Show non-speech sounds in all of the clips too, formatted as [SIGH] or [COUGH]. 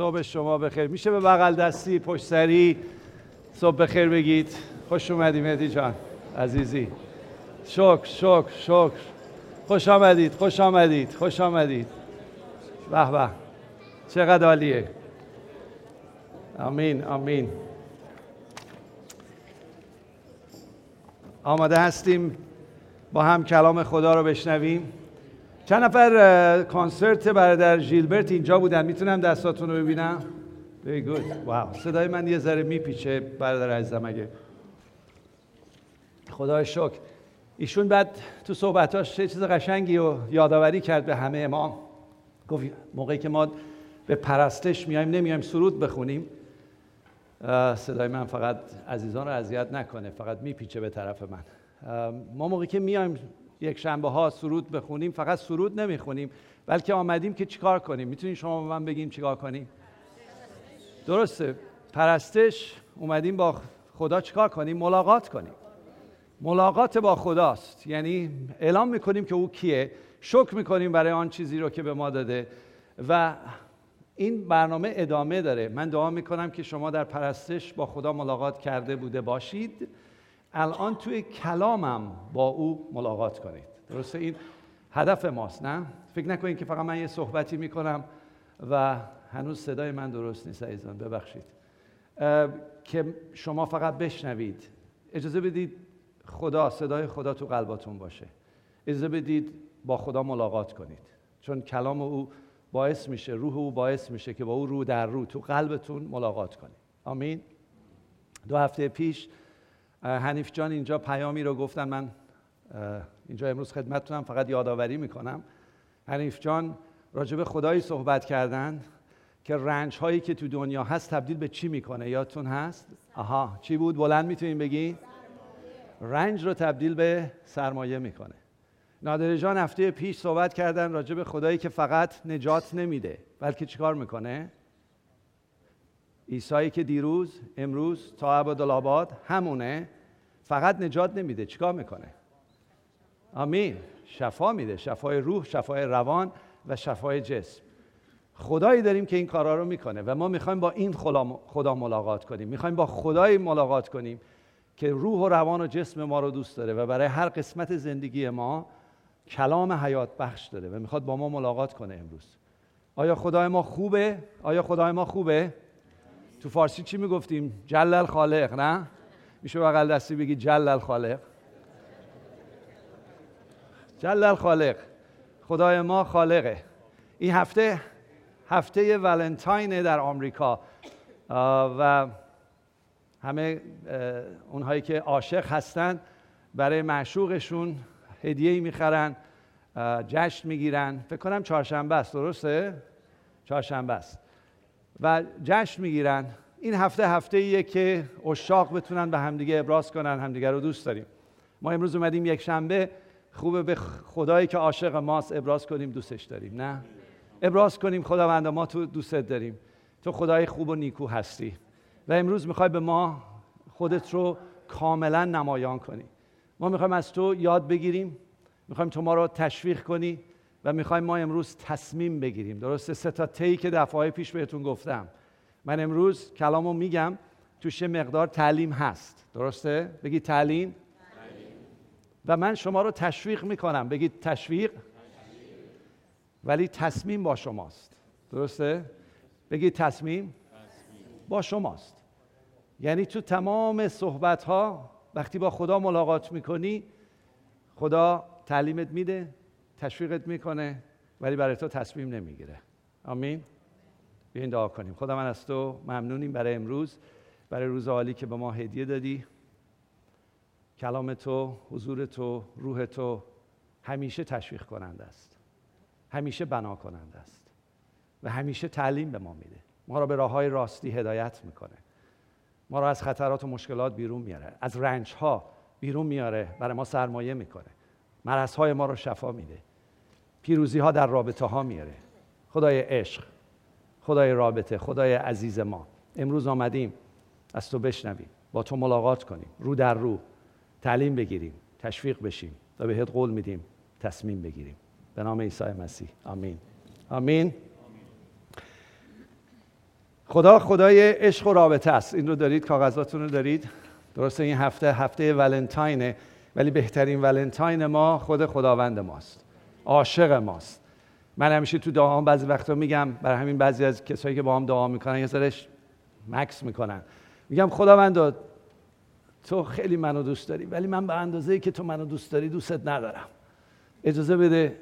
صبح شما بخیر. میشه به بغل دستی پشت سری صبح بخیر بگید. خوش اومدی مهدی جان عزیزی. شکر شکر شکر. خوش آمدید خوش آمدید خوش آمدید. به به. چقدر عالیه. آمین آمین. آماده هستیم با هم کلام خدا رو بشنویم. چند نفر کنسرت برادر ژیلبرت اینجا بودن؟ می‌تونم دستاتون رو ببینم؟ Very good. واو صدای من یه ذره میپیچه برادر عزیزم اگه خدای شکر. ایشون بعد تو صحبتاش چه چیز قشنگی و یادآوری کرد به همه ما. گفت موقعی که ما به پرستش میایم نمیایم سرود بخونیم. صدای من فقط عزیزان رو اذیت نکنه فقط میپیچه به طرف من. ما موقعی که میایم یک شنبه ها سرود بخونیم فقط سرود نمی‌خونیم. بلکه آمدیم که چیکار کنیم؟ می‌تونین شما به من بگیم چیکار کنیم؟ درسته. پرستش اومدیم با خدا چیکار کنیم؟ ملاقات کنیم. ملاقات با خداست. یعنی اعلام می‌کنیم که او کیه. شکر می‌کنیم برای آن چیزی رو که به ما داده. و این برنامه ادامه داره. من دعا می‌کنم که شما در پرستش با خدا ملاقات کرده بوده باشید. الان توی کلامم با او ملاقات کنید. درسته؟ این هدف ماست نه؟ فکر نکنید که فقط من یه صحبتی می‌کنم و هنوز صدای من درست نیست عزیزان. ببخشید. که شما فقط بشنوید. اجازه بدید خدا صدای خدا تو قلباتون باشه. اجازه بدید با خدا ملاقات کنید. چون کلام او باعث میشه روح او باعث میشه که با او رو در رو تو قلبتون ملاقات کنید. آمین. دو هفته پیش حنیف جان اینجا پیامی رو گفتن من اینجا امروز خدمتتونم فقط یادآوری می‌کنم. حنیف جان راجب خدایی صحبت کردن که رنج هایی که تو دنیا هست تبدیل به چی می‌کنه؟ یادتون هست؟ آها چی بود؟ بلند می‌تونین بگی رنج رو تبدیل به سرمایه می‌کنه. نادر جان هفته پیش صحبت کردن راجع به خدایی که فقط نجات نمیده بلکه چیکار می‌کنه؟ عیسایی که دیروز امروز تا ابدالآباد همونه فقط نجات نمیده. چیکار می‌کنه؟ آمین. شفا میده. شفای روح شفای روان و شفای جسم. خدایی داریم که این کارا رو می‌کنه و ما می‌خوایم با این خدا ملاقات کنیم. می‌خوایم با خدای ملاقات کنیم که روح و روان و جسم ما رو دوست داره و برای هر قسمت زندگی ما کلام حیات بخش داره و می‌خواد با ما ملاقات کنه امروز. آیا خدای ما خوبه؟ آیا خدای ما خوبه؟ تو فارسی چی می‌گفتیم؟ جلل خالق نه؟ میشه بغل دستی بگی جلل خالق. جلل خالق خدای ما خالقه. این هفته هفته ولنتاینه در آمریکا. و همه اونهایی که عاشق هستن برای معشوقشون هدیه می‌خرن جشن می‌گیرن. فکر کنم چهارشنبه است درسته؟ چهارشنبه است. و جشن می‌گیرن. این هفته هفته ایه که اشاق بتونن به همدیگه ابراز کنن همدیگه رو دوست داریم. ما امروز اومدیم یک شنبه. خوبه به خدایی که عاشق ماست ابراز کنیم دوستش داریم نه؟ ابراز کنیم خداوند ما تو دوستت داریم. تو خدای خوب و نیکو هستی. و امروز می‌خوای به ما خودت رو کاملا نمایان کنی. ما می‌خوایم از تو یاد بگیریم. می‌خوایم تو ما رو تشویق کنی. و می‌خوایم ما امروز تصمیم بگیریم. درسته؟ سه تا تی که دفعه پیش بهتون گفتم. من امروز کلامو میگم توش مقدار تعلیم هست. درسته؟ بگید تعلیم. و من شما رو تشویق می‌کنم. بگید تشویق. ولی تصمیم با شماست. درسته؟ بگید تصمیم با شماست. یعنی تو تمام صحبت ها وقتی با خدا ملاقات می‌کنی خدا تعلیمت میده. تشویقت می‌کنه ولی برای تو تصمیم نمی‌گیره. آمین؟ بیاین دعا کنیم. خدا من از تو ممنونیم برای امروز برای روز عالی که به ما هدیه دادی. کلام تو حضور تو روح تو همیشه تشویق کننده است. همیشه بنا کننده است. و همیشه تعلیم به ما میده. ما را به راه های راستی هدایت می‌کنه. ما را از خطرات و مشکلات بیرون میاره از رنج ها بیرون میاره برای ما سرمایه می‌کنه. مرض های ما رو شفا میده. پیروزی ها در رابطه ها میاره خدای عشق خدای رابطه خدای عزیز ما. امروز آمدیم از تو بشنویم با تو ملاقات کنیم رو در رو تعلیم بگیریم تشویق بشیم و بهت قول میدیم تصمیم بگیریم. به نام عیسی مسیح. آمین. آمین. خدا خدای عشق و رابطه است. این رو دارید کاغذاتون رو دارید. درسته این هفته هفته ولنتاینه ولی بهترین ولنتاین ما خود خداوند ماست. عاشق ماست. من همیشه تو دعاام بعضی وقتا میگم برای همین بعضی از کسایی که با هم دعا می‌کنن یه سرش مکس می‌کنن. میگم خداوند تو خیلی منو دوست داری ولی من به اندازه که تو منو دوست داری دوستت ندارم. اجازه بده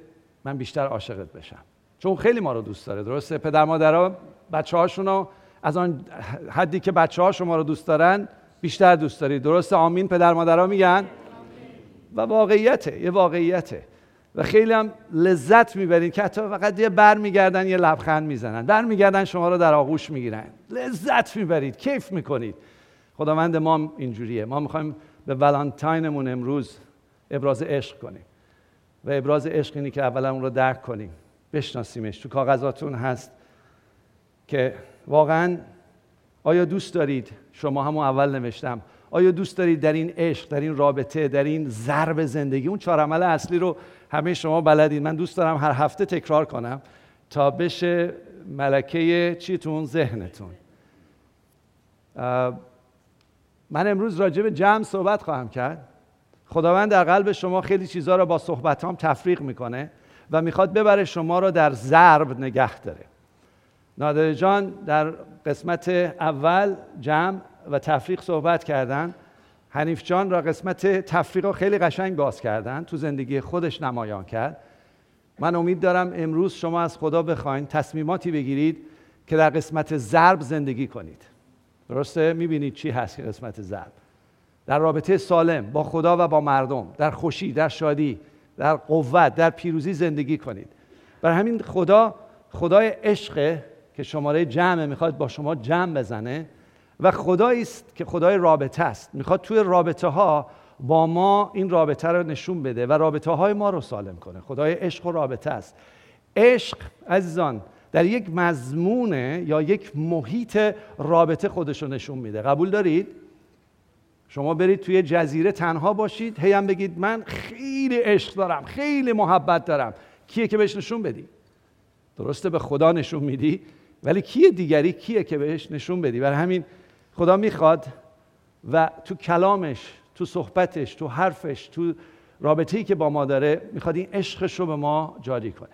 من بیشتر عاشقت بشم. چون خیلی ما رو دوست داره درسته؟ پدر مادرها بچه هاشونو از آن حدی که بچه ها شما رو دوست دارن بیشتر دوست دارید درسته؟ آمین. پدر مادرها میگن؟ و واقعیته یه واقعیته. و خیلی هم لذت می‌برین که حتی فقط یه بر میگردن یه لبخند می‌زنن. بر میگردن شما رو در آغوش می‌گیرن. لذت می‌برید کیف می‌کنید. خداوند ما اینجوریه. ما می‌خوایم به ولانتاینمون امروز ابراز عشق کنیم. و ابراز عشق اینی که اولا اون رو درک کنیم. بشناسیمش. تو کاغذاتون هست که واقعا آیا دوست دارید؟ شما همون اول نوشتم. آیا دوست دارید در این عشق در این رابطه در این ضرب زندگی اون چهار عمل اصلی رو همه شما بلدید من دوست دارم هر هفته تکرار کنم تا بشه ملکه چیتون ذهنتون. من امروز راجع به جمع صحبت خواهم کرد. خداوند در قلب شما خیلی چیزها رو با صحبتام تفریق می‌کنه و می‌خواد ببره شما رو در ضرب نگه داره. نادر جان در قسمت اول جمع و تفریق صحبت کردن. حنیف جان را قسمت تفریق رو خیلی قشنگ باز کردن تو زندگی خودش نمایان کرد. من امید دارم امروز شما از خدا بخواین تصمیماتی بگیرید که در قسمت ضرب زندگی کنید. درسته؟ می‌بینید چی هست که قسمت ضرب. در رابطه سالم با خدا و با مردم در خوشی در شادی در قوت در پیروزی زندگی کنید. برای همین خدا خدای عشق که شماره جمع می‌خواد با شما جمع بزنه. و خدایی است که خدای رابطه است. می‌خواد توی رابطه ها با ما این رابطه رو نشون بده و رابطه های ما رو سالم کنه. خدای عشق و رابطه است. عشق عزیزان در یک مضمونه یا یک محیط رابطه خودش رو نشون میده. قبول دارید؟ شما برید توی جزیره تنها باشید. هی هم بگید من خیلی عشق دارم خیلی محبت دارم. کیه که بهش نشون بدی؟ درسته به خدا نشون میدی. ولی کیه دیگری؟ کیه که بهش نشون بدی؟ برای همین خدا می‌خواد و تو کلامش تو صحبتش تو حرفش تو رابطه‌ای که با ما داره می‌خواد این عشقش رو به ما جاری کنه.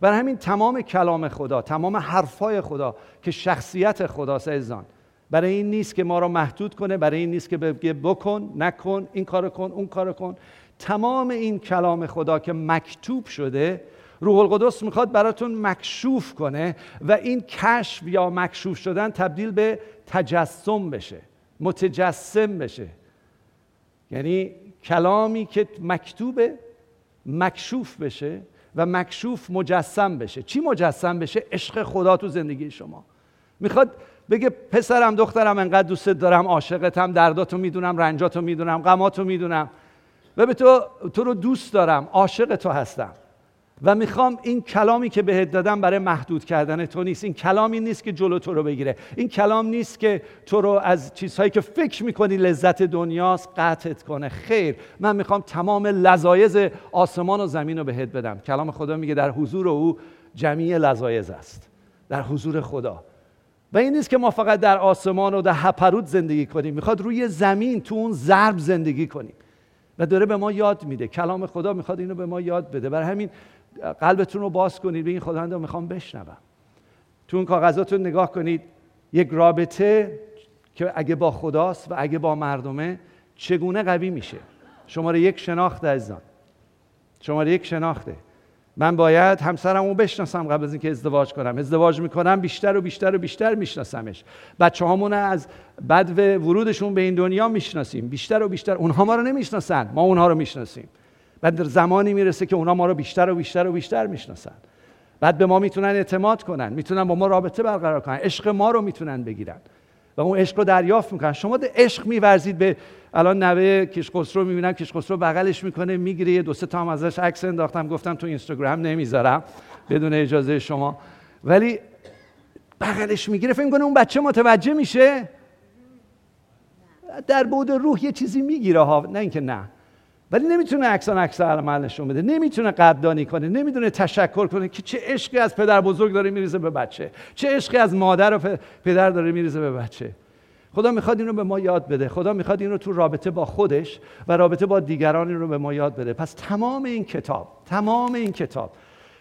برای همین تمام کلام خدا تمام حرفای خدا که شخصیت خداست عزیزان. برای این نیست که ما را محدود کنه برای این نیست که بگه بکن نکن این کار کن اون کار کن. تمام این کلام خدا که مکتوب شده روح القدس می‌خواد براتون مکشوف کنه و این کشف یا مکشوف شدن تبدیل به تجسم بشه متجسم بشه. یعنی کلامی که مکتوبه مکشوف بشه و مکشوف مجسم بشه. چی مجسم بشه؟ عشق خدا تو زندگی شما. می‌خواد بگه پسرم دخترم انقدر دوستت دارم عاشقتم درداتو می‌دونم رنجاتو می‌دونم غماتو می‌دونم. و به تو تو رو دوست دارم عاشق تو هستم. و می‌خوام این کلامی که بهت دادم برای محدود کردن تو نیست. این کلامی نیست که جلو تو رو بگیره. این کلام نیست که تو رو از چیزهایی که فکر می‌کنی لذت دنیاست قطعت کنه. خیر من می‌خوام تمام لذایز آسمان و زمین رو بهت بدم. کلام خدا میگه در حضور او جمیع لذایز است. در حضور خدا. و این نیست که ما فقط در آسمان و در هپرود زندگی کنیم. می‌خواد روی زمین تو اون ضرب زندگی کنیم. و داره به ما یاد میده. کلام خدا می‌خواد اینو به ما یاد بده. برای همین قلبتون رو باز کنید این خداوند می‌خوام بشنوم. تو اون کاغذاتون نگاه کنید یک رابطه که اگه با خداست و اگه با مردمه چگونه قوی میشه؟ شماره یک شناخت عزیزان. شماره یک شناخته. من باید همسرم رو بشناسم قبل از اینکه ازدواج کنم. ازدواج می‌کنم بیشتر و بیشتر و بیشتر میشناسمش. بچه همون از بد ورودشون به این دنیا می‌شناسیم. بیشتر و بیشتر اونها ما رو نمی‌شناسن ما اونها رو می‌شناسیم. در زمانی می‌رسه که اونها ما رو بیشتر و بیشتر و بیشتر می‌شناسن. بعد به ما می‌تونن اعتماد کنن می‌تونن با ما رابطه برقرار کنن عشق ما رو می‌تونن بگیرن. و اون عشق رو دریافت می‌کنن. شما عشق میورزید به الان نوه کشخسرو می‌بینم کشخسرو بغلش می‌کنه می‌گیره یه دو سه تا هم ازش عکس انداختم گفتم تو اینستاگرام نمی‌ذارم بدون اجازه شما. ولی بغلش می‌گیره فکر کنه اون بچه متوجه میشه. در بود روح یه چیزی می‌گیره ها نه اینکه نه. ولی نمی‌تونه عکسان عکس عمل نشون بده. نمی‌تونه قدردانی کنه نمی‌دونه تشکر کنه. که چه عشقی از پدر بزرگ داره میریزه به بچه. چه عشقی از مادر و پدر داره میریزه به بچه. خدا می‌خواد این رو به ما یاد بده. خدا می‌خواد این رو تو رابطه با خودش و رابطه با دیگران این رو به ما یاد بده. پس تمام این کتاب تمام این کتاب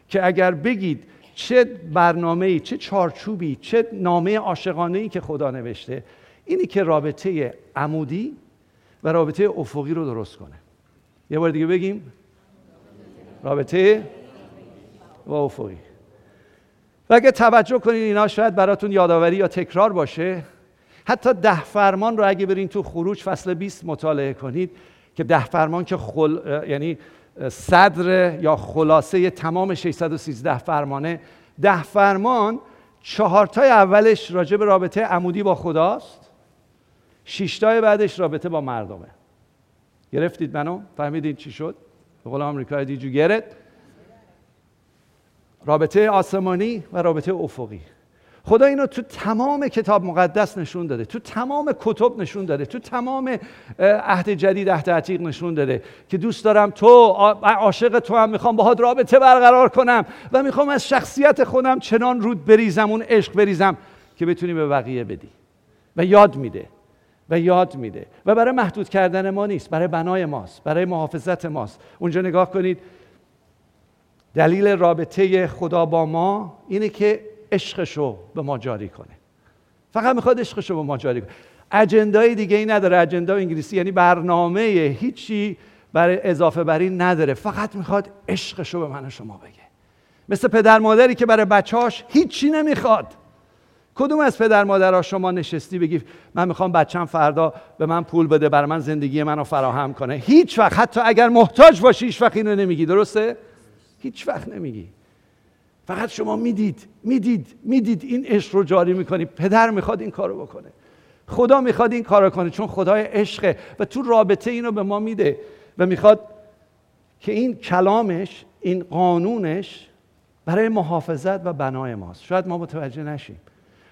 که اگر بگید چه برنامه چه چارچوبی چه نامه عاشقانه ای که خدا نوشته اینی که رابطه عمودی و رابطه افقی رو درست کنه. یه بار دیگه بگیم. رابطه و افقی. و اگه توجه کنید اینا شاید براتون یادآوری یا تکرار باشه. حتی ده فرمان رو اگه برین تو خروج فصل 20 مطالعه کنید که ده فرمان که خل... یعنی صدر یا خلاصه تمام 613 فرمانه. ده فرمان چهارتای اولش راجع به رابطه عمودی با خداست. شیشتای بعدش رابطه با مردمه. گرفتید منو؟ فهمیدید چی شد؟ به قول آمریکا دیجو گرت رابطه آسمانی و رابطه افقی خدا اینو تو تمام کتاب مقدس نشون داده تو تمام کتب نشون داده تو تمام عهد جدید عهد عتیق نشون داده که دوست دارم تو عاشق تو هم می‌خوام باهات رابطه برقرار کنم و می‌خوام از شخصیت خودم چنان رود بریزم اون عشق بریزم که بتونی به بقیه بدی و یاد میده و یاد میده. و برای محدود کردن ما نیست برای بنای ماست برای محافظت ماست. اونجا نگاه کنید. دلیل رابطه خدا با ما اینه که عشقشو به ما جاری کنه. فقط می‌خواد عشقشو به ما جاری کنه. اجندای دیگه ای نداره. اجندا انگلیسی یعنی برنامه هیچی برای اضافه بری نداره. فقط می‌خواد عشقشو به من و شما بگه. مثل پدر مادری که برای بچهاش هیچی نمی‌خواد. کدوم از پدر مادرها شما نشستی بگی من می‌خوام بچم فردا به من پول بده برای من زندگی منو فراهم کنه؟ هیچ وقت. حتی اگر محتاج باشی هیچ وقت اینو نمیگی. درسته؟ هیچ وقت نمیگی. فقط شما می‌دید می‌دید می‌دید این عشق رو جاری می‌کنی. پدر می‌خواد این کارو بکنه. خدا می‌خواد این کارو کنه چون خدای عشقه و تو رابطه اینو به ما میده و می‌خواد که این کلامش این قانونش برای محافظت و بنای ماست. شاید ما متوجه نشیم.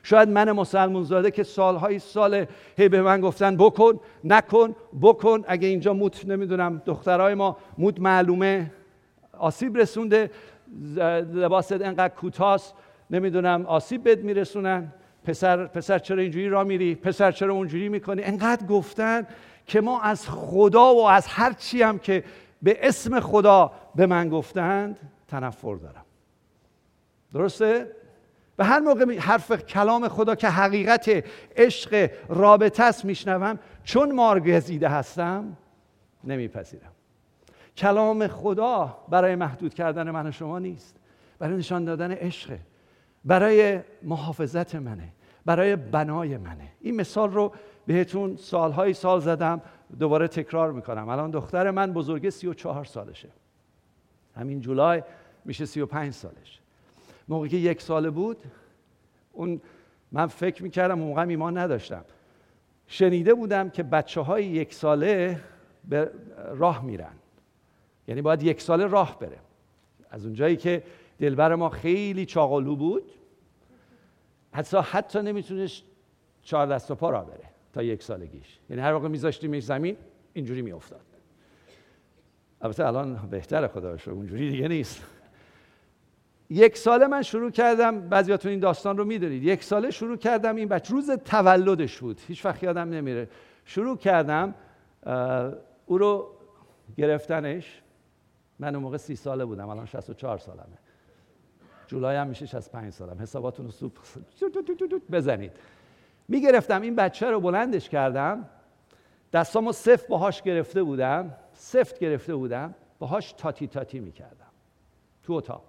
شاید من مسلمون زاده که سالهای سال هی به من گفتن بکن نکن بکن. اگه اینجا موت نمی‌دونم دخترای ما موت معلومه آسیب رسونده لباست انقدر کوتاست نمی‌دونم آسیب بد میرسونن. پسر پسر چرا اینجوری را میری؟ پسر چرا اونجوری می‌کنی؟ انقدر گفتن که ما از خدا و از هر چی هم که به اسم خدا به من گفتند تنفر دارم. درسته؟ و هر موقع حرف کلام خدا که حقیقت عشق رابطه است میشنوم چون مارگزیده هستم نمیپذیرم. کلام خدا برای محدود کردن من و شما نیست. برای نشان دادن عشق برای محافظت منه برای بنای منه. این مثال رو بهتون سالهای سال زدم دوباره تکرار می‌کنم. الان دختر من بزرگ سی و چهار سالشه. همین جولای میشه سی و پنج سالش. موقعی که یک ساله بود اون من فکر می‌کردم موقع ایمان نداشتم. شنیده بودم که بچه های یک ساله به راه میرن. یعنی باید یک ساله راه بره. از اونجایی که دلبر ما خیلی چاقالو بود حتی حتی نمی‌تونست چهار دست و پا را بره تا یک سالگیش. یعنی هر وقت میذاشتیمش زمین اینجوری میافتاد. البته الان بهتر خدا شد اونجوری دیگه نیست. یک ساله من شروع کردم بعضیاتون این داستان رو می‌دونید. یک ساله شروع کردم این بچه روز تولدش بود. هیچ وقت یادم نمیره. شروع کردم او رو گرفتنش. من اون موقع سی ساله بودم الان 64 سالمه. جولای هم میشه 65 سالم. حساباتون رو سوپ [LAUGHS] بزنید. می‌گرفتم این بچه رو بلندش کردم. دستامو سفت باهاش گرفته بودم. سفت گرفته بودم. باهاش تاتی تاتی می‌کردم. تو اتاق.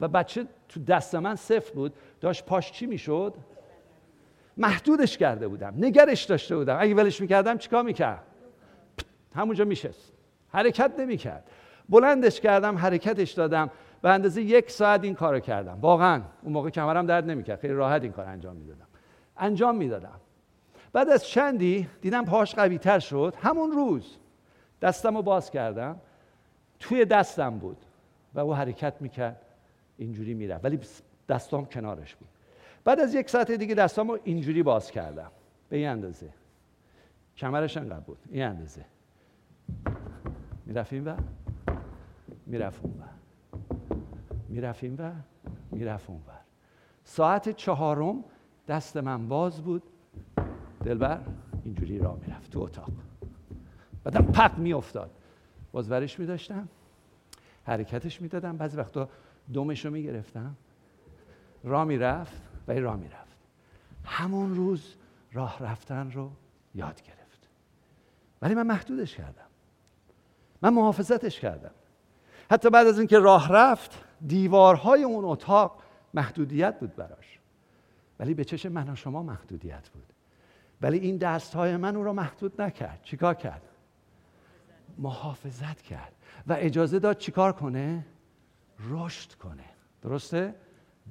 و بچه تو دست من سفت بود. داشت پاش چی می‌شد؟ محدودش کرده بودم. نگرش داشته بودم. اگه ولش می‌کردم چیکار می‌کرد؟ همونجا میشست. حرکت نمی‌کرد. بلندش کردم حرکتش دادم به اندازه یک ساعت این کارو کردم. واقعا اون موقع کمرم درد نمی‌کرد. خیلی راحت این کار انجام می‌دادم. انجام می‌دادم. بعد از چندی دیدم پاش قوی تر شد. همون روز دستم رو باز کردم. توی دستم بود و او حرکت می‌کرد. اینجوری می‌رفت. ولی دستام کنارش بود. بعد از یک ساعت دیگه دستام رو اینجوری باز کردم. به این اندازه. کمرش انقدر بود. این اندازه. می‌رفت این ور. می‌رفت اون ور. می‌رفت این ور. می‌رفت اون ساعت چهارم دست من باز بود. دلبر اینجوری راه می‌رفت تو اتاق. بعدم پق میافتاد. باز ورش میداشتم. حرکتش می‌دادم. بعضی وقتا دومش رو می‌گرفتم. راه می‌رفت و راه می‌رفت. همون روز راه رفتن رو یاد گرفت. ولی من محدودش کردم. من محافظتش کردم. حتی بعد از اینکه راه رفت دیوارهای اون اتاق محدودیت بود براش. ولی به چش من و شما محدودیت بود. ولی این دستهای من او را محدود نکرد. چیکار کرد؟ محافظت کرد. و اجازه داد چیکار کنه؟ رشد کنه. درسته؟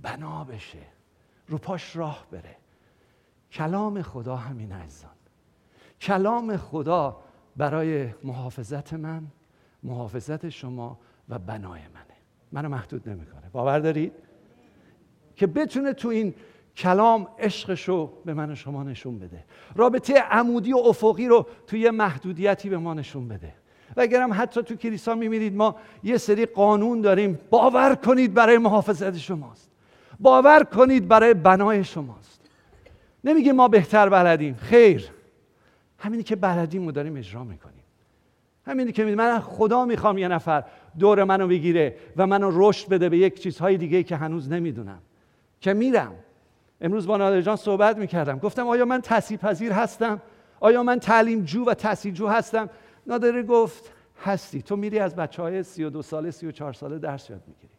بنا بشه. رو پاش راه بره. کلام خدا همین عزیزان. کلام خدا برای محافظت من محافظت شما و بنای منه. منو محدود نمی‌کنه. باور دارید؟ که بتونه تو این کلام عشقش رو به من و شما نشون بده. رابطه عمودی و افقی رو توی محدودیتی به ما نشون بده. و اگرم حتی تو کلیسا می‌بینید ما یه سری قانون داریم. باور کنید برای محافظت شماست. باور کنید برای بنای شماست. نمیگه ما بهتر بلدیم. خیر. همینی که بلدیم رو داریم اجرا می‌کنیم. همینی که من خدا می‌خوام یه نفر دور منو بگیره و منو رشد بده به یک چیزهای دیگه که هنوز نمی‌دونم. که میرم. امروز با نادر جان صحبت می‌کردم. گفتم آیا من تحصیل پذیر هستم؟ آیا من تعلیم جو و تحصیل جو هستم؟ نادره گفت هستی تو میری از بچه های سی و دو ساله سی و چهار ساله درس یاد می‌گیری.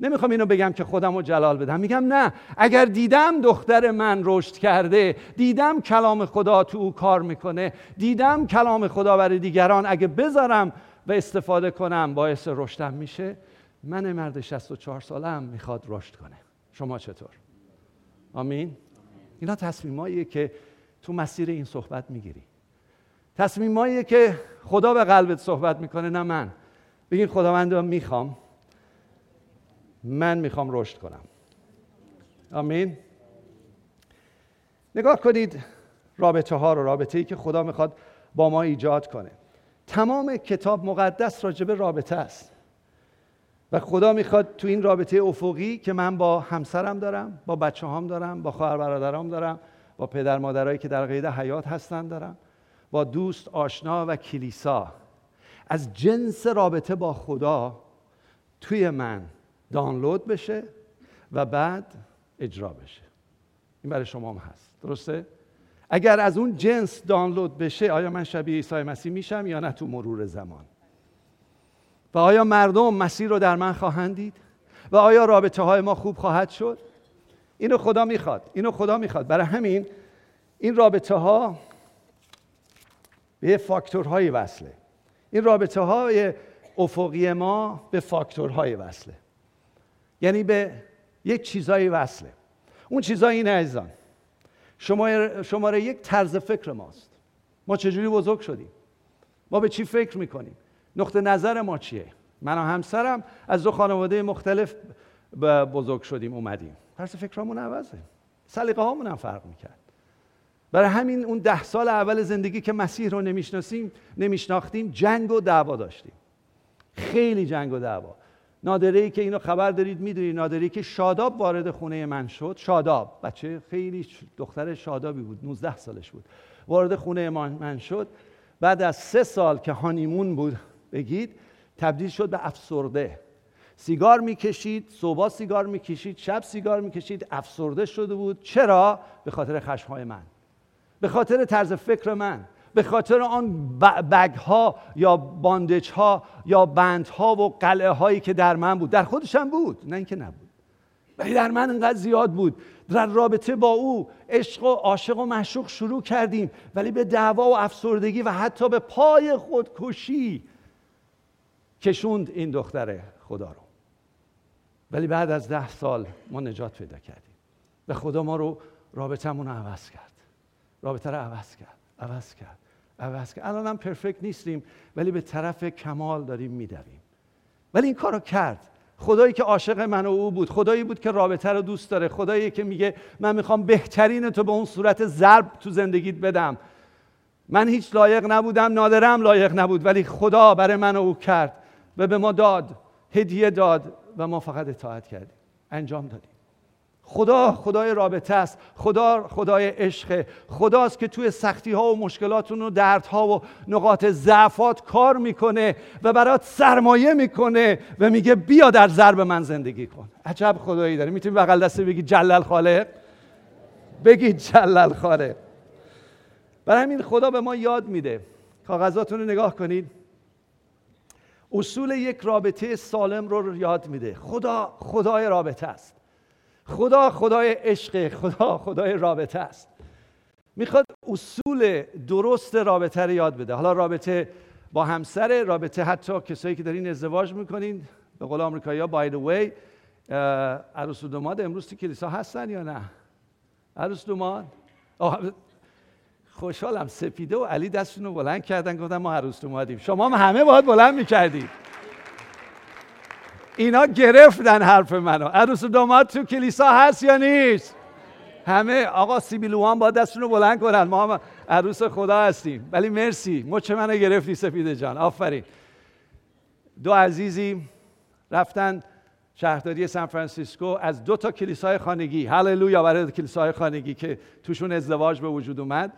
نمی‌خوام اینو بگم که خودم رو جلال بدم. میگم نه. اگر دیدم دختر من رشد کرده دیدم کلام خدا تو او کار می‌کنه دیدم کلام خدا برای دیگران اگه بذارم و استفاده کنم باعث رشدم میشه من مرد 64 ساله هم می‌خواد رشد کنه. شما چطور؟ آمین؟ اینا تصمیماییه که تو مسیر این صحبت می‌گیری. تصمیماییه که خدا به قلبت صحبت می‌کنه نه من. بگین خداوند می‌خوام. من می‌خوام رشد کنم. آمین. نگاه کنید رابطه ها رو رابطه ای که خدا می‌خواد با ما ایجاد کنه. تمام کتاب مقدس راجب رابطه است. و خدا می‌خواد تو این رابطه افقی که من با همسرم دارم با بچه هام دارم با خواهر برادرام دارم با پدر مادرایی که در قید حیات هستن دارم با دوست آشنا و کلیسا. از جنس رابطه با خدا توی من دانلود بشه و بعد اجرا بشه. این برای شما هم هست. درسته؟ اگر از اون جنس دانلود بشه آیا من شبیه عیسی مسیح میشم یا نه تو مرور زمان؟ و آیا مردم مسیر رو در من خواهند دید؟ و آیا رابطه های ما خوب خواهد شد؟ اینو خدا می‌خواد. اینو خدا می‌خواد. برای همین این رابطه ها به فاکتورهای وصله. این رابطه های افقی ما به فاکتورهای وصله. یعنی به یک چیزایی وصله. اون چیزایی این عزیزان شماره یک طرز فکر ماست. ما چجوری بزرگ شدیم؟ ما به چی فکر می‌کنیم؟ نقطه نظر ما چیه؟ من و همسرم از دو خانواده مختلف بزرگ شدیم اومدیم. طرز فکرامون عوضه. سلیقه هامون هم فرق می‌کرد. برای همین اون ده سال اول زندگی که مسیح رو نمی‌شناسیم نمیشناختیم جنگ و دعوا داشتیم. خیلی جنگ و دعوا. نادره ای که اینو خبر دارید می‌دونید نادره ای که شاداب وارد خونه من شد شاداب. بچه خیلی دختر شادابی بود 19 سالش بود. وارد خونه من شد. بعد از سه سال که هانیمون بود بگید تبدیل شد به افسرده. سیگار می‌کشید صبح سیگار می‌کشید شب سیگار می‌کشید افسرده شده بود. چرا؟ به خاطر خشمهای من. به خاطر طرز فکر من به خاطر آن بگ ها یا باندج ها یا بند ها و قلعه هایی که در من بود. در خودشم بود نه اینکه نبود. ولی در من انقدر زیاد بود. در رابطه با او عشق و عاشق و معشوق شروع کردیم. ولی به دعوا و افسردگی و حتی به پای خودکشی کشوند این دختر خدا رو. ولی بعد از ده سال ما نجات پیدا کردیم. و خدا ما رو رابطمون رو عوض کرد. رابطه رو عوض کرد عوض کرد عوض کرد. الان هم پرفکت نیستیم ولی به طرف کمال داریم میدویم. ولی این کارو کرد. خدایی که عاشق من و او بود خدایی بود که رابطه رو دوست داره خدایی که میگه من می‌خوام بهترین تو به اون صورت ضرب تو زندگیت بدم. من هیچ لایق نبودم نادرم لایق نبود ولی خدا برای من او کرد و به ما داد هدیه داد و ما فقط اطاعت کردیم. انجام دادیم. خدا خدای رابطه است. خدا خدای عشق. خداست که توی سختی ها و مشکلاتون و دردها و نقاط ضعفات کار می‌کنه و برات سرمایه می‌کنه و میگه بیا در ضرب من زندگی کن. عجب خدایی داره. می‌تونی بغل دسته بگی جلل خالق بگی جلل خالق برای همین خدا به ما یاد میده. کاغذاتون رو نگاه کنید اصول یک رابطه سالم رو یاد میده. خدا خدای رابطه است. خدا خدای عشق خدا خدای رابطه است. می‌خواد اصول درست رابطه رو یاد بده. حالا رابطه با همسر رابطه حتی کسایی که دارین ازدواج می‌کنین. به قول آمریکایی ها بای وی عروس و داماد امروز تو کلیسا هستن یا نه؟ عروس دوماد خوشحالم. سپیده و علی دستشون رو بلند کردن گفتن ما عروس دومادیم شما هم همه باید بلند می‌کردید. اینا گرفتن حرف منو. عروس و داماد تو کلیسا هست یا نیست؟ همه آقا سیبیلوان با دستشون رو بلند کنن. ما هم عروس خدا هستیم. ولی مرسی. مچ منو گرفتی سپیده جان. آفرین. دو عزیزی رفتن شهرداری سان فرانسیسکو از دو تا کلیسای خانگی. هللویا برای کلیسای خانگی که توشون ازدواج به وجود اومد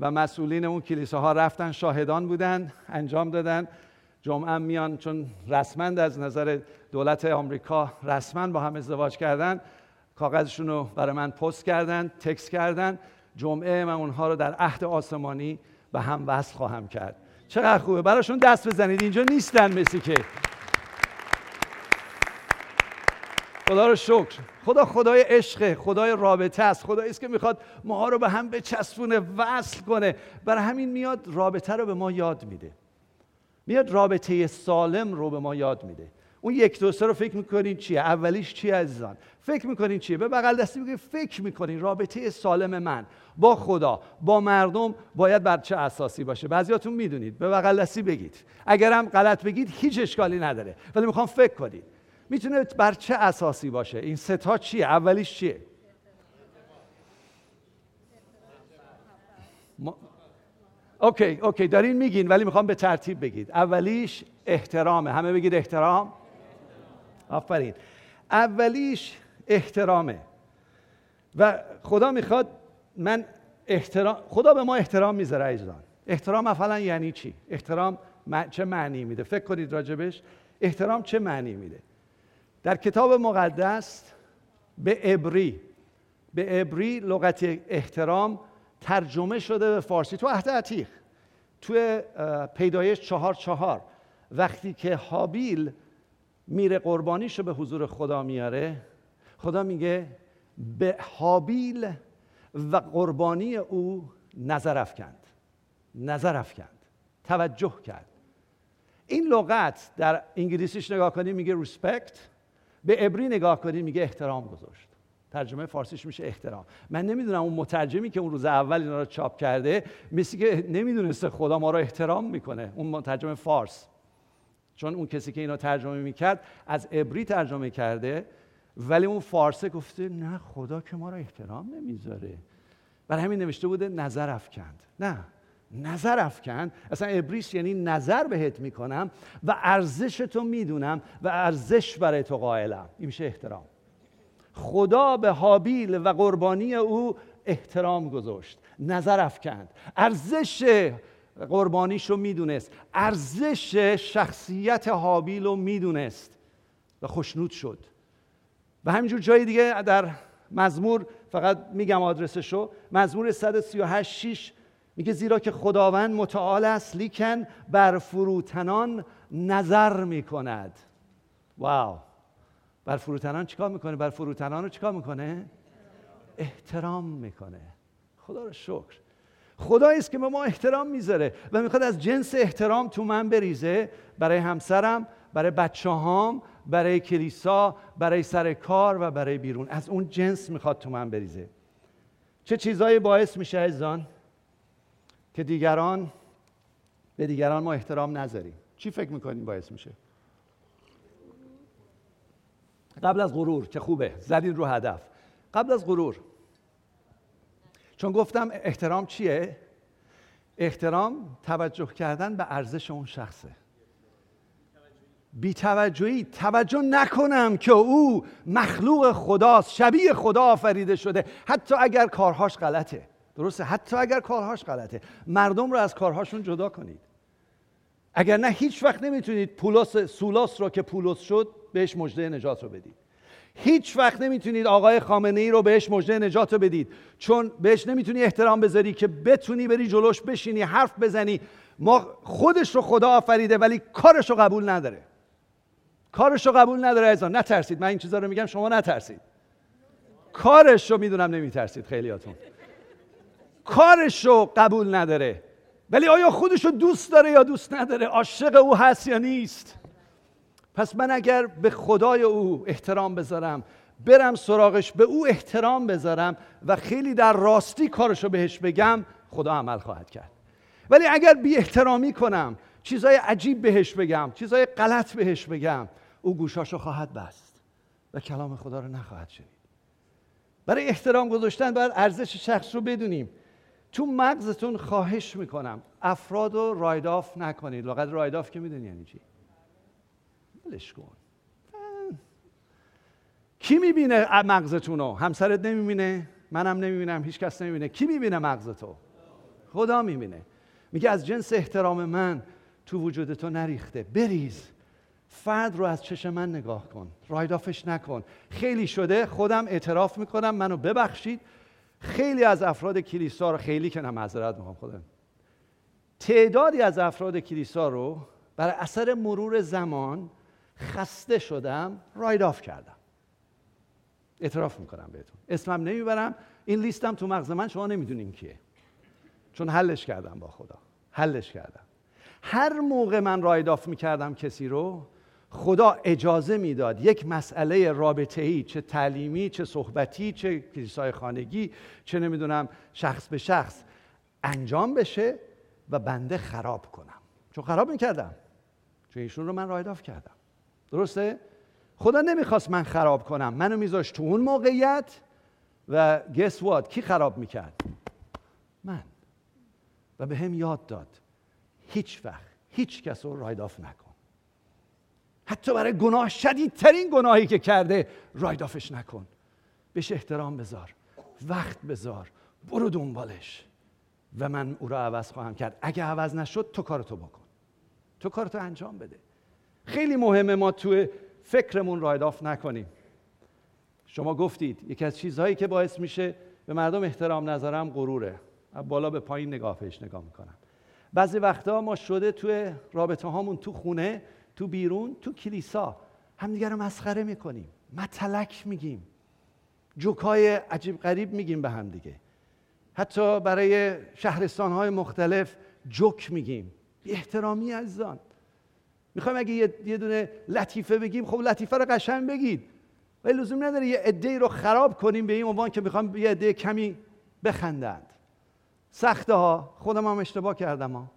و مسئولین اون کلیساها رفتن شاهدان بودن انجام دادن. جمعه میان چون رسما از نظر دولت آمریکا رسما با هم ازدواج کردن. کاغذشون رو برای من پست کردن تکس کردن. جمعه من اونها رو در عهد آسمانی به هم وصل خواهم کرد. چقدر خوبه. براشون دست بزنید. اینجا نیستن مثل که. خدا رو شکر. خدا خدای عشق خدای رابطه است. خدایی است که می‌خواد ماها رو به هم بچسبونه وصل کنه. برای همین میاد رابطه رو به ما یاد میده. میاد رابطه سالم رو به ما یاد میده. اون یک دو سه رو فکر می‌کنین چیه؟ اولیش چیه عزیزان؟ فکر می‌کنین چیه؟ به بغل دستی میگه فکر می‌کنین رابطه سالم من با خدا با مردم باید بر چه اساسی باشه؟ بعضیاتون می‌دونید. به بغل دستی بگید. اگرم غلط بگید هیچ اشکالی نداره. ولی می‌خوام فکر کنید. می‌تونه بر چه اساسی باشه؟ این ستا چیه؟ اولیش چیه؟ اوکی اوکی دارین میگین ولی می‌خوام به ترتیب بگید. اولیش احترامه. همه بگید احترام؟ آفرین. اولیش احترامه. و خدا می‌خواد من احترام خدا به ما احترام می‌ذاره عزیزان. احترام اولا یعنی چی؟ احترام چه معنی میده؟ فکر کنید راجبش. احترام چه معنی میده؟ در کتاب مقدس به عبری به عبری لغت احترام ترجمه شده به فارسی. تو عهد عتیق تو پیدایش چهار چهار. وقتی که حابیل میره قربانیشو به حضور خدا میاره خدا میگه به حابیل و قربانی او نظر افکند. نظر افکند. توجه کرد. این لغت در انگلیسیش نگاه کنیم میگه respect به عبری نگاه کنیم میگه احترام گذاشت. ترجمه فارسیش میشه احترام. من نمی‌دونم اون مترجمی که اون روز اول اینا رو چاپ کرده مثل که نمی‌دونسته خدا ما رو احترام می‌کنه. اون مترجم فارس. چون اون کسی که اینا ترجمه می‌کرد از عبری ترجمه کرده ولی اون فارسه گفته نه خدا که ما رو احترام نمی‌ذاره. برای همین نوشته بوده نظر افکند. نه نظر افکند. اصلا ابریس یعنی نظر بهت می‌کنم و ارزش تو می‌دونم و ارزش برای تو قائلم. این میشه احترام. خدا به حابیل و قربانی او احترام گذاشت. نظر افکند. ارزش قربانیش رو می‌دونست. ارزش شخصیت حابیل رو می‌دونست. و خوشنود شد. و همینجور جای دیگه در مزمور فقط میگم آدرسش رو مزمور 138 6 میگه زیرا که خداوند متعال است لیکن بر فروتنان نظر می‌کند. واو! بر فروتنان چیکار می‌کنه؟ بر فروتنان رو چیکار می‌کنه؟ احترام می‌کنه. خدا رو شکر. خدایی است که به ما احترام می‌ذاره و می‌خواد از جنس احترام تو من بریزه. برای همسرم برای بچه هام برای کلیسا برای سر کار و برای بیرون. از اون جنس می‌خواد تو من بریزه. چه چیزهایی باعث میشه عزیزان که دیگران به دیگران ما احترام نذاریم؟ چی فکر می‌کنیم باعث میشه؟ قبل از غرور که خوبه. زدین رو هدف. قبل از غرور. چون گفتم احترام چیه؟ احترام توجه کردن به ارزش اون شخصه. بیتوجهی توجه نکنم که او مخلوق خداست شبیه خدا آفریده شده. حتی اگر کارهاش غلطه. درسته؟ حتی اگر کارهاش غلطه. مردم رو از کارهاشون جدا کنید. اگر نه هیچ وقت نمی‌تونید پولس سولاس رو که پولس شد بهش مژده نجات رو بدید. هیچ وقت نمی‌تونید آقای خامنه ای رو بهش مژده نجات رو بدید. چون بهش نمی‌تونی احترام بذاری که بتونی بری جلوش بشینی حرف بزنی. ما خودش رو خدا آفریده ولی کارش رو قبول نداره. کارش رو قبول نداره عزیزان. نترسید. من این چیزا رو میگم شما نترسید. کارش رو می‌دونم نمیترسید خیلیاتون. کارش رو قبول نداره. ولی آیا خودش رو دوست داره یا دوست نداره؟ عاشق او هست یا نیست؟ پس من اگر به خدای او احترام بذارم برم سراغش به او احترام بذارم و خیلی در راستی کارش رو بهش بگم خدا عمل خواهد کرد. ولی اگر بی احترامی کنم چیزای عجیب بهش بگم چیزای غلط بهش بگم او گوشاشو خواهد بست و کلام خدا رو نخواهد شنید. برای احترام گذاشتن باید ارزش شخص رو بدونیم. تو مغزتون خواهش می‌کنم. افراد رو رایداف نکنید. لغت رایداف که می‌دونی یعنی چی؟ بلش کن. کی می‌بینه مغزتون رو؟ همسرت نمی‌بینه؟ منم نمی‌بینم. هیچ کس نمی‌بینه. کی می‌بینه مغزتو خدا می‌بینه. میگه از جنس احترام من تو وجود تو نریخته. بریز. فرد رو از چشم من نگاه کن. رایدافش نکن. خیلی شده. خودم اعتراف می‌کنم. منو ببخشید. خیلی از افراد کلیسا رو خیلی که معذرت می‌خوام خودم تعدادی از افراد کلیسا رو برای اثر مرور زمان خسته شدم write off کردم. اعتراف می‌کنم بهتون. اسمم نمی‌برم. این لیستم تو مغز من شما نمی‌دونین کیه. چون حلش کردم با خدا. حلش کردم. هر موقع من write off می‌کردم کسی رو خدا اجازه می‌داد یک مسئله رابطه ای چه تعلیمی چه صحبتی چه کلیسای خانگی چه نمی‌دونم شخص به شخص انجام بشه و بنده خراب کنم. چون خراب می‌کردم چون ایشون رو من راید آف کردم. درسته؟ خدا نمی‌خواست من خراب کنم. منو میذاشت تو اون موقعیت و گس وات کی خراب می‌کرد؟ من. و به هم یاد داد. هیچ وقت هیچ کس رو راید آف نکن. حتی برای گناه شدیدترین گناهی که کرده رایدافش نکن. بهش احترام بذار وقت بذار برو دنبالش. و من او را عوض خواهم کرد. اگه عوض نشد تو کارتو بکن. تو کارتو انجام بده. خیلی مهمه ما تو فکرمون رایداف نکنیم. شما گفتید یکی از چیزهایی که باعث میشه به مردم احترام نذارم غروره. بالا به پایین نگاه پیش نگاه می‌کنم. بعضی وقتا ما شده توی رابطه هامون تو خونه تو بیرون تو کلیسا. همدیگه رو مسخره می‌کنیم. متلک میگیم. جوکای عجیب غریب میگیم به هم دیگه. حتی برای شهرستان های مختلف جوک میگیم. بی احترامی عزیزان. می‌خوایم اگه یه دونه لطیفه بگیم خب لطیفه رو قشنگ بگید. ولی لزوم نداره یه عده رو خراب کنیم به این عنوان که می‌خوام یه عده کمی بخندند. سخته ها خودم هم اشتباه کردم ها.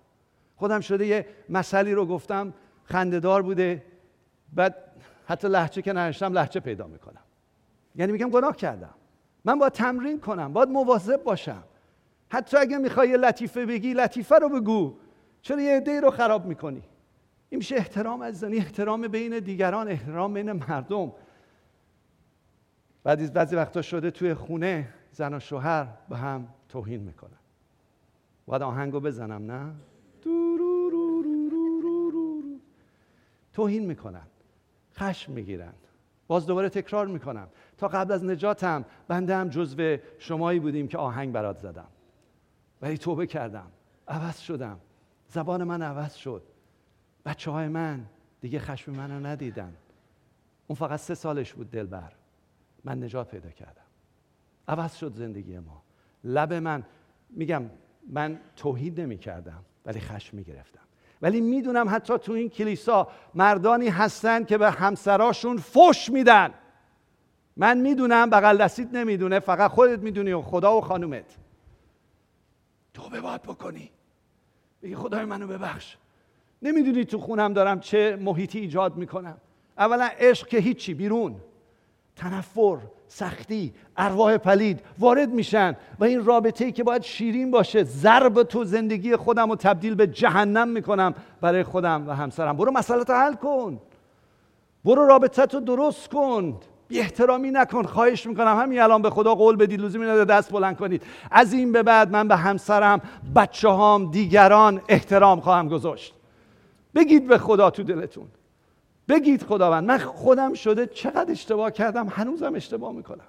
خودم شده یه مسئله رو گفتم. خندهدار بوده. بعد حتی لحچه که نرشتم لحچه پیدا می‌کنم. یعنی میگم گناه کردم. من باید تمرین کنم باید مواظب باشم. حتی اگه می‌خوای لطیفه بگی لطیفه رو بگو. چرا یه عده رو خراب می‌کنی؟ این میشه احترام از زنی احترام بین دیگران احترام بین مردم. بعد بعضی وقتا شده توی خونه زن و شوهر به هم توهین می‌کنن. باید آهنگو بزنم نه؟ توهین می‌کنن خشم می‌گیرن باز دوباره تکرار می‌کنم. تا قبل از نجاتم بنده هم جزو شمایی بودیم که آهنگ برات زدم. ولی توبه کردم عوض شدم. زبان من عوض شد. بچه های من دیگه خشم منو ندیدن. اون فقط سه سالش بود دلبر. من نجات پیدا کردم. عوض شد زندگی ما. لب من میگم من توحید نمی کردم ولی خشم می گرفتم ولی می‌دونم حتی تو این کلیسا مردانی هستن که به همسراشون فش میدن. من می‌دونم بغل دستیت نمی‌دونه فقط خودت می‌دونی و خدا و خانومت. توبه باید بکنی. بگی خدای منو ببخش. نمی‌دونی تو خونم دارم چه محیطی ایجاد می‌کنم. اولا عشق که هیچی بیرون. تنفر سختی ارواح پلید وارد میشن و این رابطه ای که باید شیرین باشه ضرب تو زندگی خودم رو تبدیل به جهنم می‌کنم برای خودم و همسرم. برو مسئله حل کن. برو رابطه تو درست کن. بی احترامی نکن. خواهش می‌کنم همین الان به خدا قول بدید لزومی نداره دست بلند کنید. از این به بعد من به همسرم بچه هام دیگران احترام خواهم گذاشت. بگید به خدا تو دلتون. بگید خداوند من خودم شده چقدر اشتباه کردم هنوزم اشتباه می‌کنم.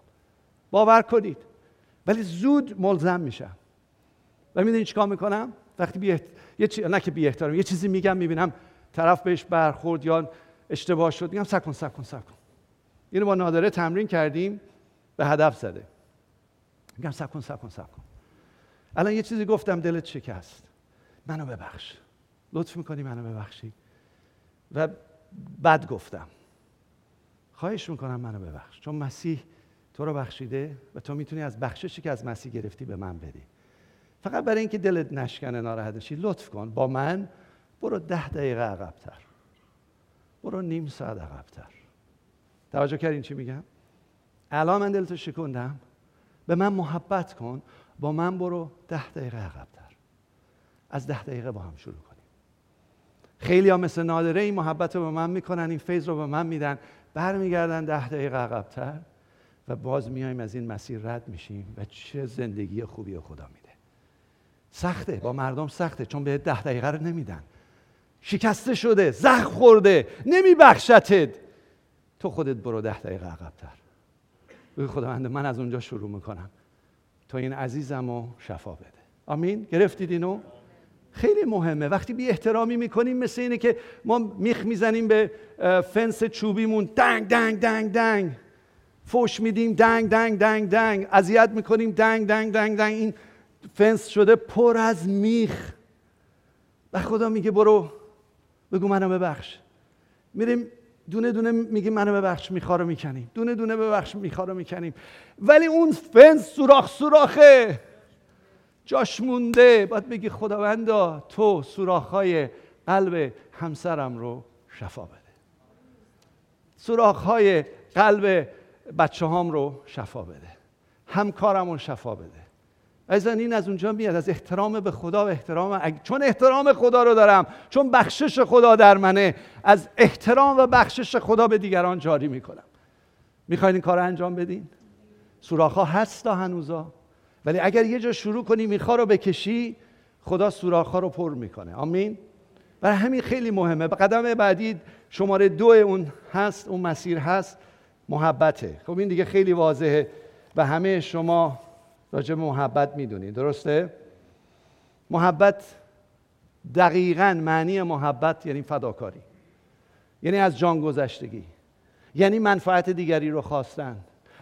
باور کنید. ولی زود ملزم میشم. و می‌دونی چیکار می‌کنم؟ وقتی بی یه چی... نه که بی احترام یه چیزی میگم می‌بینم طرف بهش برخورد یا اشتباه شد میگم سکن سکن سکن اینو با نادره تمرین کردیم به هدف زده. میگم سکن سکن سکن الان یه چیزی گفتم دلت شکست. منو ببخش. لطف می‌کنی منو ببخشی؟ و بد گفتم. خواهش می‌کنم منو ببخش. چون مسیح تو رو بخشیده و تو می‌تونی از بخششی که از مسیح گرفتی به من بدی. فقط برای اینکه دلت نشکنه ناراحت نشی لطف کن. با من برو ده دقیقه عقبتر. برو نیم ساعت عقبتر. توجه کردین چی میگم؟ الان من دلتو شکندم. به من محبت کن. با من برو ده دقیقه عقبتر. از ده دقیقه با هم شروع خیلی ها مثل نادره این محبت رو به من می‌کنن این فیض رو به من میدن. برمیگردن ده دقیقه عقبتر و باز میایم از این مسیر رد میشیم و چه زندگی خوبی خدا میده. سخته با مردم سخته چون به ده دقیقه رو نمیدن. شکسته شده زخم خورده نمیبخشتت. تو خودت برو ده دقیقه عقبتر. بگو خداوند من از اونجا شروع می‌کنم. تو این عزیزم رو شفا بده. آمین؟ گرفتید اینو؟ خیلی مهمه. وقتی بی احترامی می‌کنیم مثل اینه که ما میخ می‌زنیم به فنس چوبیمون دنگ دنگ دنگ دنگ. فوش میدیم دنگ دنگ دنگ دنگ. اذیت می‌کنیم دنگ دنگ دنگ دنگ. این فنس شده پر از میخ. و خدا میگه برو بگو منو ببخش. میریم دونه دونه میگیم منو ببخش میخوا رو می‌کنیم. دونه دونه ببخش میخوا رو می‌کنیم. ولی اون فنس سوراخ سوراخه. جاش مونده. باید بگی خداوندا تو سوراخهای قلب همسرم رو شفا بده. سوراخهای قلب بچه هام رو شفا بده. همکارم رو شفا بده. ازن این از اونجا میاد از احترام به خدا و احترام. چون احترام خدا رو دارم چون بخشش خدا در منه از احترام و بخشش خدا به دیگران جاری می‌کنم. می‌خواین این کار انجام بدین؟ سوراخ ها هست تا هنوزا. ولی اگر یه جا شروع کنی میخوا رو بکشی خدا سوراخ رو پر می‌کنه. آمین؟ برای همین خیلی مهمه. قدم بعدی شماره دو اون هست اون مسیر هست محبته. خب این دیگه خیلی واضحه. و همه شما راجع به محبت می‌دونید. درسته؟ محبت دقیقا معنی محبت یعنی فداکاری. یعنی از جان گذشتگی. یعنی منفعت دیگری رو خواستن.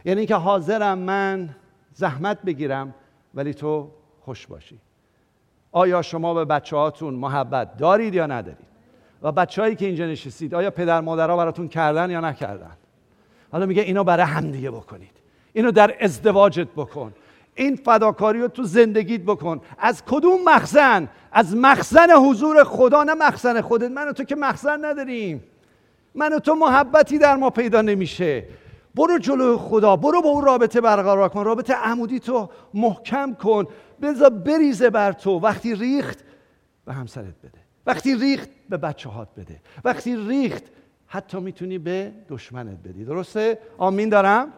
یعنی که حاضرم من زحمت بگیرم ولی تو خوش باشی. آیا شما به بچه هاتون محبت دارید یا ندارید؟ و بچه که اینجا نشستید آیا پدر مادرها براتون کردن یا نکردن؟ حالا میگه اینو برای همدیگه بکنید. اینو در ازدواجت بکن. این فداکاری رو تو زندگیت بکن. از کدوم مخزن؟ از مخزن حضور خدا نه مخزن خودت. من و تو که مخزن نداریم. من و تو محبتی در ما پیدا نمیشه. برو جلو خدا برو با اون رابطه برقرار کن. رابطه عمودی تو محکم کن. بذار بریزه بر تو. وقتی ریخت به همسرت بده. وقتی ریخت به بچه هات بده. وقتی ریخت حتی می‌تونی به دشمنت بدی. درسته؟ آمین دارم؟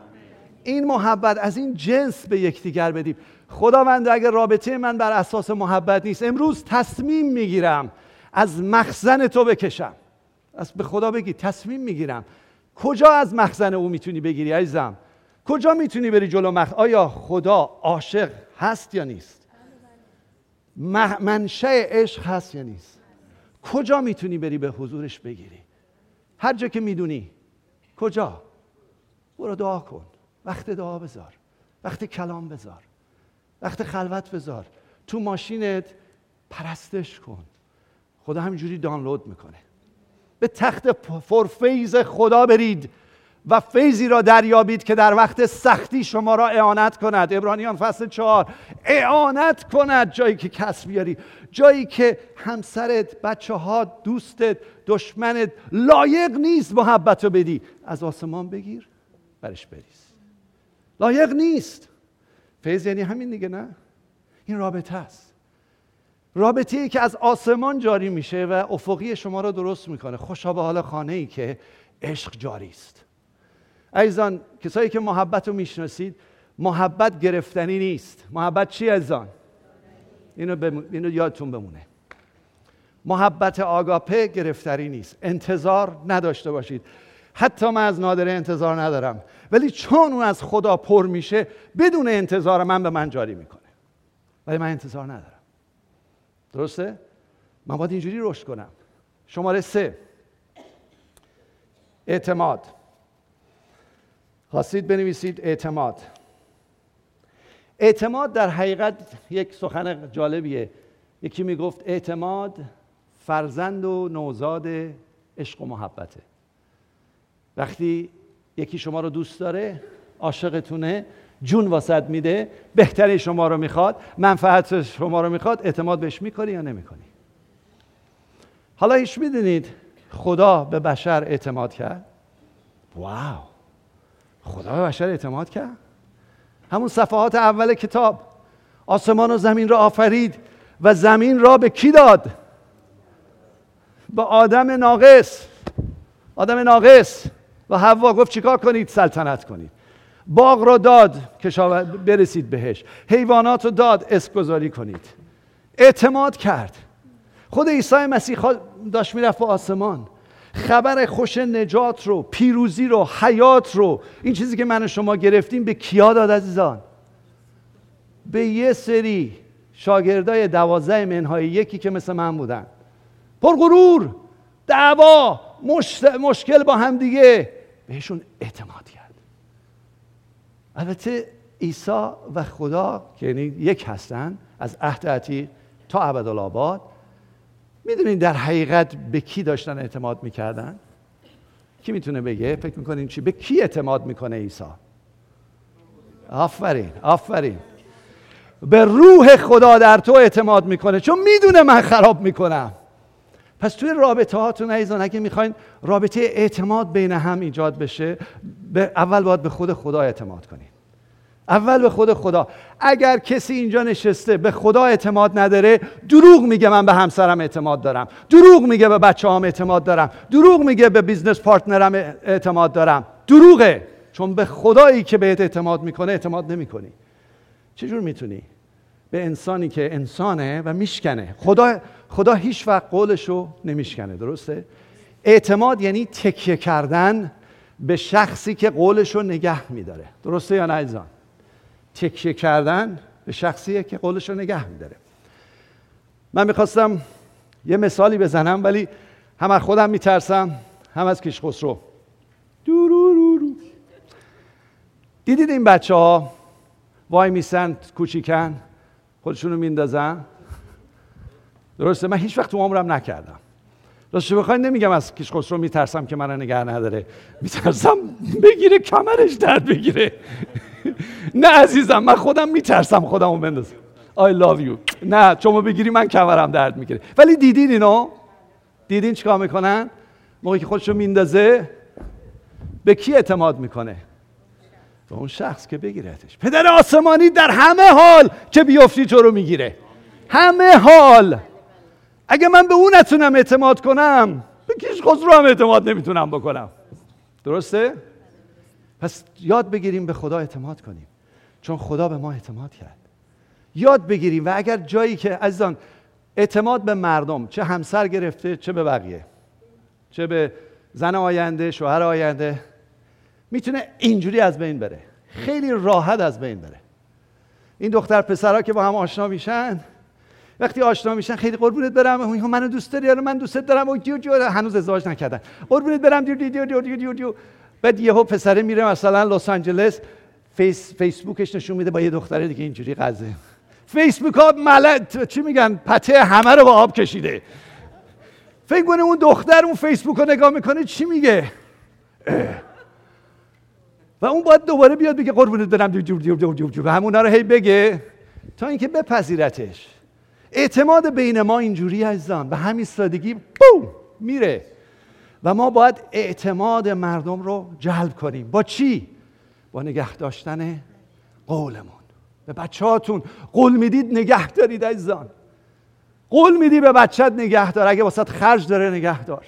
این محبت از این جنس به یکدیگر بدیم. خداوند اگر رابطه من بر اساس محبت نیست امروز تصمیم می‌گیرم از مخزن تو بکشم. از به خدا بگی تصمیم می‌گیرم کجا از مخزن او می‌تونی بگیری عزیزم؟ کجا می‌تونی بری جلو مخ آیا خدا عاشق هست یا نیست؟ منشأ عشق هست یا نیست؟ کجا می‌تونی بری به حضورش بگیری؟ هر جا که می‌دونی. کجا؟ برو دعا کن. وقت دعا بذار. وقت کلام بذار. وقت خلوت بذار. تو ماشینت پرستش کن. خدا همینجوری دانلود می‌کنه. به تخت فیض خدا برید و فیضی را دریابید که در وقت سختی شما را اعانت کند. ابرانیان فصل چهار. اعانت کند جایی که کسب بیاری. جایی که همسرت بچه ها دوستت دشمنت لایق نیست محبت رو بدی. از آسمان بگیر برش بریز. لایق نیست. فیض یعنی همین دیگه نه؟ این رابطه است. رابطه ای که از آسمان جاری میشه و افقی شما را درست می‌کنه. خوشا به حال خانه ای که عشق جاری است. عزیزان کسایی که محبت رو می‌شناسید محبت گرفتنی نیست. محبت چی عزیزان؟ اینو, اینو یادتون بمونه. محبت آگاپه گرفتری نیست. انتظار نداشته باشید. حتی من از نادره انتظار ندارم. ولی چون اون از خدا پر میشه بدون انتظار من به من جاری می‌کنه. ولی من انتظار ندارم. درسته؟ من باید اینجوری رشد کنم. شماره سه. اعتماد. خواستید بنویسید اعتماد. اعتماد در حقیقت یک سخن جالبیه. یکی می‌گفت اعتماد فرزند و نوزاد عشق و محبته. وقتی یکی شما رو دوست داره عاشقتونه جون واسط میده بهتری شما رو می‌خواد منفعت شما رو می‌خواد اعتماد بهش می‌کنی یا نمی‌کنی؟ حالا هیچ می‌دونید خدا به بشر اعتماد کرد؟ واو! خدا به بشر اعتماد کرد؟ همون صفحات اول کتاب آسمان و زمین را آفرید و زمین را به کی داد؟ به آدم ناقص. آدم ناقص. و حوا گفت چیکار کنید؟ سلطنت کنید. باغ را داد که برسید بهش. حیوانات رو داد اسم گذاری کنید. اعتماد کرد. خود عیسی مسیح داشت می‌رفت به آسمان. خبر خوش نجات رو پیروزی رو حیات رو این چیزی که من و شما گرفتیم به کیا داد عزیزان؟ به یه سری شاگردای دوازده منهای یکی که مثل من بودن. پرغرور دعوا مشکل با هم دیگه بهشون اعتماد کرد. البته عیسی و خدا که یعنی یک هستن از عهد تا ابدالآباد می‌دونید در حقیقت به کی داشتن اعتماد می‌کردن؟ کی می‌تونه بگه؟ فکر می‌کنین چی؟ به کی اعتماد می‌کنه عیسی؟ آفرین آفرین. به روح خدا در تو اعتماد می‌کنه چون می‌دونه من خراب می‌کنم. پس توی رابطه هاتون عزیزان اگه می‌خواین رابطه اعتماد بین هم ایجاد بشه اول باید به خود خدا اعتماد کنید اول به خود خدا. اگر کسی اینجا نشسته به خدا اعتماد نداره دروغ میگه من به همسرم اعتماد دارم. دروغ میگه به بچه هم اعتماد دارم. دروغ میگه به business partner م اعتماد دارم. دروغه. چون به خدایی که بهت اعتماد می‌کنه اعتماد نمی‌کنی. چجور می‌تونی؟ به انسانی که انسانه و میشکنه. خدا خدا هیچ وقت قولشو نمیشکنه درسته؟ اعتماد یعنی تکیه کردن به شخصی که قولشو نگه میداره. درسته یا نه تکیه کردن به شخصیه که قولش رو نگه میداره. من می‌خواستم یه مثالی بزنم ولی هم از خودم میترسم هم از کش خسرو دیدید این بچه ها وای میسن کوچیکن؟ خودشونو میندازن؟ درسته من هیچ وقت تو عمرم نکردم. راستش بخواین نمیگم از کش خسرو میترسم که من نگه نداره. میترسم بگیره کمرش درد بگیره. [LAUGHS] نه عزیزم من خودم میترسم خودمو بندازم. I love you. نه شما بگیری من کمرم درد می‌گیره. ولی دیدین اینو؟ دیدین چیکار می‌کنن؟ موقعی که خودشو میندازه به کی اعتماد می‌کنه؟ به اون شخص که بگیرتش. پدر آسمانی در همه حال که بیفتی تو رو می‌گیره. همه حال. اگه من به اون نتونم اعتماد کنم به کیش خسرو هم اعتماد نمی‌تونم بکنم. درسته؟ پس یاد بگیریم به خدا اعتماد کنیم. چون خدا به ما اعتماد کرد. یاد بگیریم و اگر جایی که عزیزان اعتماد به مردم چه همسر گرفته چه به بقیه. چه به زن آینده شوهر آینده. می‌تونه اینجوری از بین بره. خیلی راحت از بین بره. این دختر پسرها که با هم آشنا میشن وقتی آشنا میشن خیلی قربونت برم. منو دوست داری؟ من دوست دارم. و هنوز ازدواج نکردن. قربونت برم. دیو دیو دیو دیو دیو دیو بعد یهو پسره میره مثلا لس آنجلس فیس فیسبوکش نشون میده با یه دختره دیگه اینجوری قضه فیسبوک ها ملت چی میگن؟ پته همه رو با آب کشیده. فکر کنه اون دختر اون فیسبوک رو نگاه می‌کنه چی میگه؟ و اون باید دوباره بیاد بگه قربونت برم جو جو جو جو جو همونا رو هی بگه تا اینکه بپذیرتش. اعتماد بین ما اینجوری عزیزان به همین سادگی بوم میره. و ما باید اعتماد مردم رو جلب کنیم. با چی؟ با نگه داشتن قولمون. به بچه هاتون قول می‌دید نگه دارید عزیزان. قول میدی به بچت نگه دار. اگه واسط خرج داره نگه دار.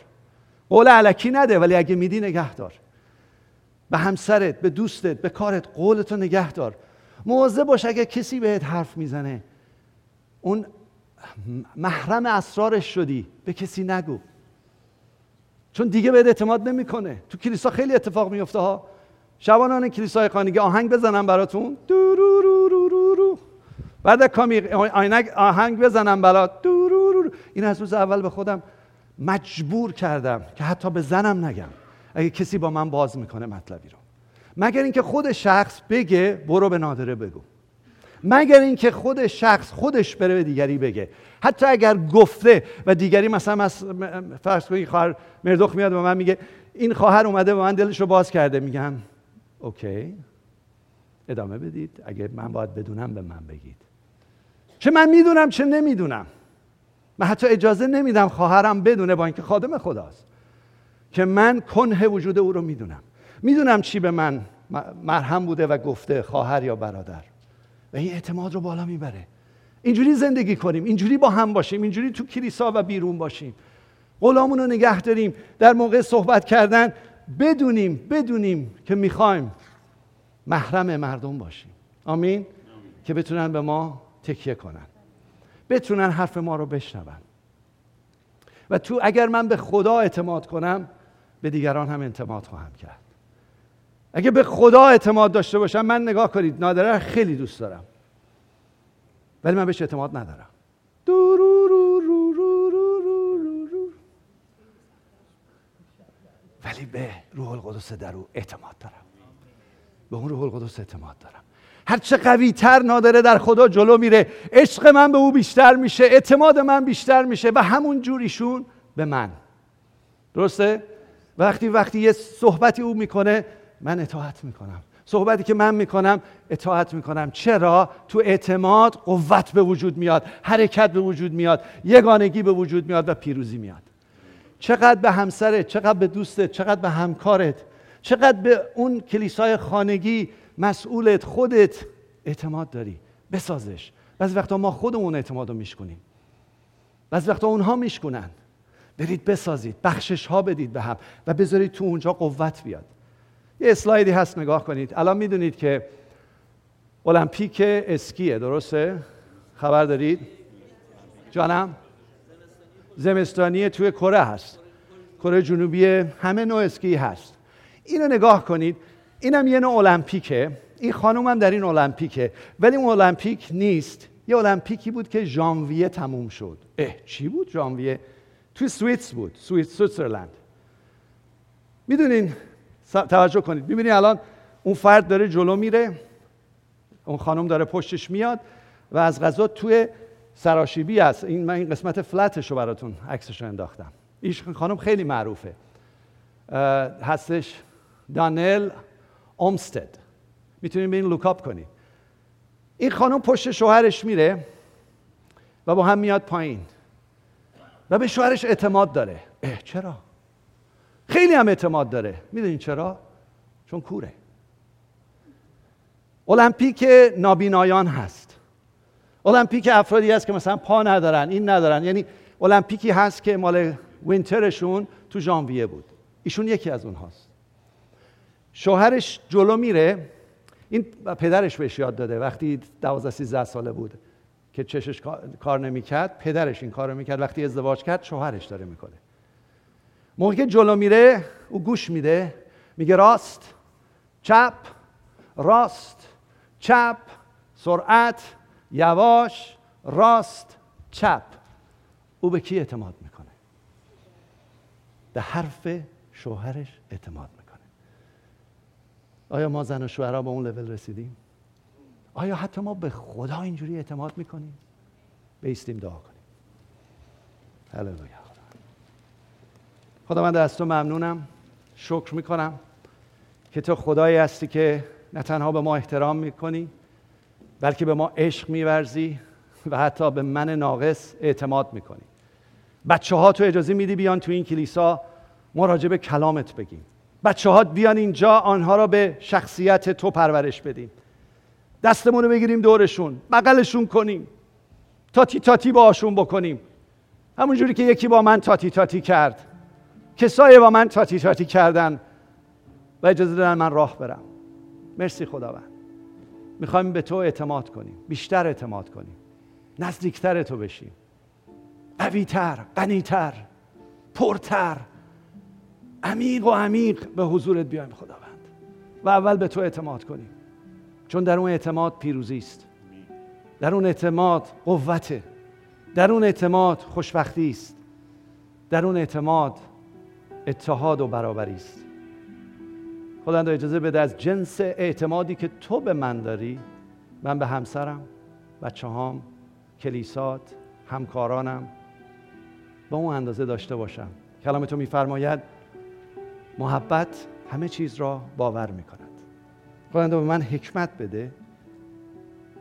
قول علکی نده ولی اگه میدی نگه دار. به همسرت به دوستت به کارت قولتو نگه دار. مواظب باش اگه کسی بهت حرف می‌زنه. اون محرم اسرارش شدی به کسی نگو. چون دیگه بهت اعتماد نمی‌کنه. تو کلیسا خیلی اتفاق میفته ها. شبانان کلیسای خانگی آهنگ بزنم براتون. رو بعد کامی آهنگ بزنم برات. رو. این از روز اول به خودم مجبور کردم که حتی به زنم نگم. اگه کسی با من باز می‌کنه مطلبی رو. مگر اینکه خود شخص بگه برو به نادره بگو. مگر اینکه خود شخص خودش بره به دیگری بگه. حتی اگر گفته و دیگری مثلا از فرض کنید خواهر مردخ میاد و من میگه این خواهر اومده و من دلش رو باز کرده. میگم اوکی ادامه بدید. اگه من باید بدونم به من بگید. چه من می‌دونم چه نمی‌دونم. من حتی اجازه نمیدم خواهرم بدونه با اینکه خادم خداست. که من کنه وجود او رو می‌دونم. می‌دونم چی به من مرهم بوده و گفته خواهر یا برادر. و این اعتماد رو بالا می‌بره. اینجوری زندگی کنیم اینجوری با هم باشیم اینجوری تو کلیسا و بیرون باشیم. قولامون رو نگه داریم در موقع صحبت کردن بدونیم بدونیم که می‌خوایم محرم مردم باشیم. آمین. که بتونن به ما تکیه کنن. بتونن حرف ما رو بشنون. و تو اگر من به خدا اعتماد کنم به دیگران هم اعتماد خواهم کرد. اگه به خدا اعتماد داشته باشم من نگاه کنید نادره خیلی دوست دارم. ولی من بهش اعتماد ندارم. ولی به روح القدس در او اعتماد دارم. به اون روح القدس اعتماد دارم. هرچه قوی تر نادره در خدا جلو میره عشق من به او بیشتر میشه اعتماد من بیشتر میشه و همون جوریشون به من. درسته؟ وقتی وقتی یه صحبتی او می‌کنه من اطاعت می‌کنم. صحبتی که من می‌کنم اطاعت می‌کنم. چرا؟ تو اعتماد قوت به وجود میاد حرکت به وجود میاد یگانگی به وجود میاد و پیروزی میاد. چقدر به همسرت چقدر به دوستت چقدر به همکارت چقدر به اون کلیسای خانگی مسئولت خودت اعتماد داری. بسازش. بعضی وقتا ما خودمون اعتماد رو میشکنیم. بعضی وقتا اونها میشکنن. برید بسازید بخشش ها بدید به هم و بذارید تو اونجا قوت بیاد. یه اسلایدی هست نگاه کنید. الان می‌دونید که المپیک اسکیه درسته؟ خبر دارید؟ جانم؟ زمستانی توی کره هست. کره جنوبی همه نوع اسکی هست. اینو نگاه کنید. اینم یه نوع المپیکه. این خانوم هم در این المپیکه. ولی اون المپیک نیست. یه المپیکی بود که ژانویه تموم شد. اه چی بود ژانویه؟ توی سوئیس بود سوئیس سوئیسرلند. می‌دونین توجه کنید. می‌بینید الان اون فرد داره جلو میره اون خانم داره پشتش میاد و از غذا توی سراشیبی هست. این من این قسمت فلتش رو براتون عکسش رو انداختم. این خانم خیلی معروفه. هستش دانل اومستد. می‌تونید به این لوکاپ کنید این خانم پشت شوهرش میره و با هم میاد پایین. و به شوهرش اعتماد داره. اه چرا؟ خیلی هم اعتماد داره. می‌دونین چرا؟ چون کوره. المپیک نابینایان هست. المپیک افرادی هست که مثلا پا ندارن این ندارن. یعنی المپیکی هست که مال وینترشون تو ژانویه بود. ایشون یکی از اونهاست. شوهرش جلو میره. این پدرش بهش یاد داده. وقتی 12 13 ساله بود. که چشش کار نمی‌کرد پدرش این کارو می‌کرد. وقتی ازدواج کرد شوهرش داره می‌کنه. موقعی که جلو میره او گوش میده میگه راست چپ راست چپ سرعت یواش راست چپ. او به کی اعتماد می‌کنه؟ به حرف شوهرش اعتماد می‌کنه. آیا ما زن و شوهرها به اون لول رسیدیم؟ آیا حتی ما به خدا اینجوری اعتماد می‌کنیم؟ بیستیم دعا کنیم. هللویا. خدا من از تو ممنونم. شکر می‌کنم که تو خدایی هستی که نه تنها به ما احترام می‌کنی بلکه به ما عشق میورزی و حتی به من ناقص اعتماد می‌کنی. بچه ها تو اجازه میدی بیان تو این کلیسا ما راجع به کلامت بگیم. بچه ها بیان اینجا آنها را به شخصیت تو پرورش بدیم. دستمون رو بگیریم دورشون بغلشون کنیم. تاتی تاتی باشون بکنیم. همونجوری که یکی با من تاتی تاتی کرد. کسایی با من تاتی تاتی کردن. و اجازه دادن من راه برم. مرسی خداوند. می‌خوایم به تو اعتماد کنیم. بیشتر اعتماد کنیم. نزدیکتر تو بشیم. قویتر غنیتر پرتر. عمیق و عمیق به حضورت بیایم خداوند. و اول به تو اعتماد کنیم. چون در اون اعتماد پیروزی است. در اون اعتماد قوته. در اون اعتماد خوشبختی است. در اون اعتماد اتحاد و برابری است. خداوند اجازه بده از جنس اعتمادی که تو به من داری من به همسرم بچه هام کلیسات همکارانم با اون اندازه داشته باشم. کلام تو میفرماید محبت همه چیز را باور می کند خداوند به من حکمت بده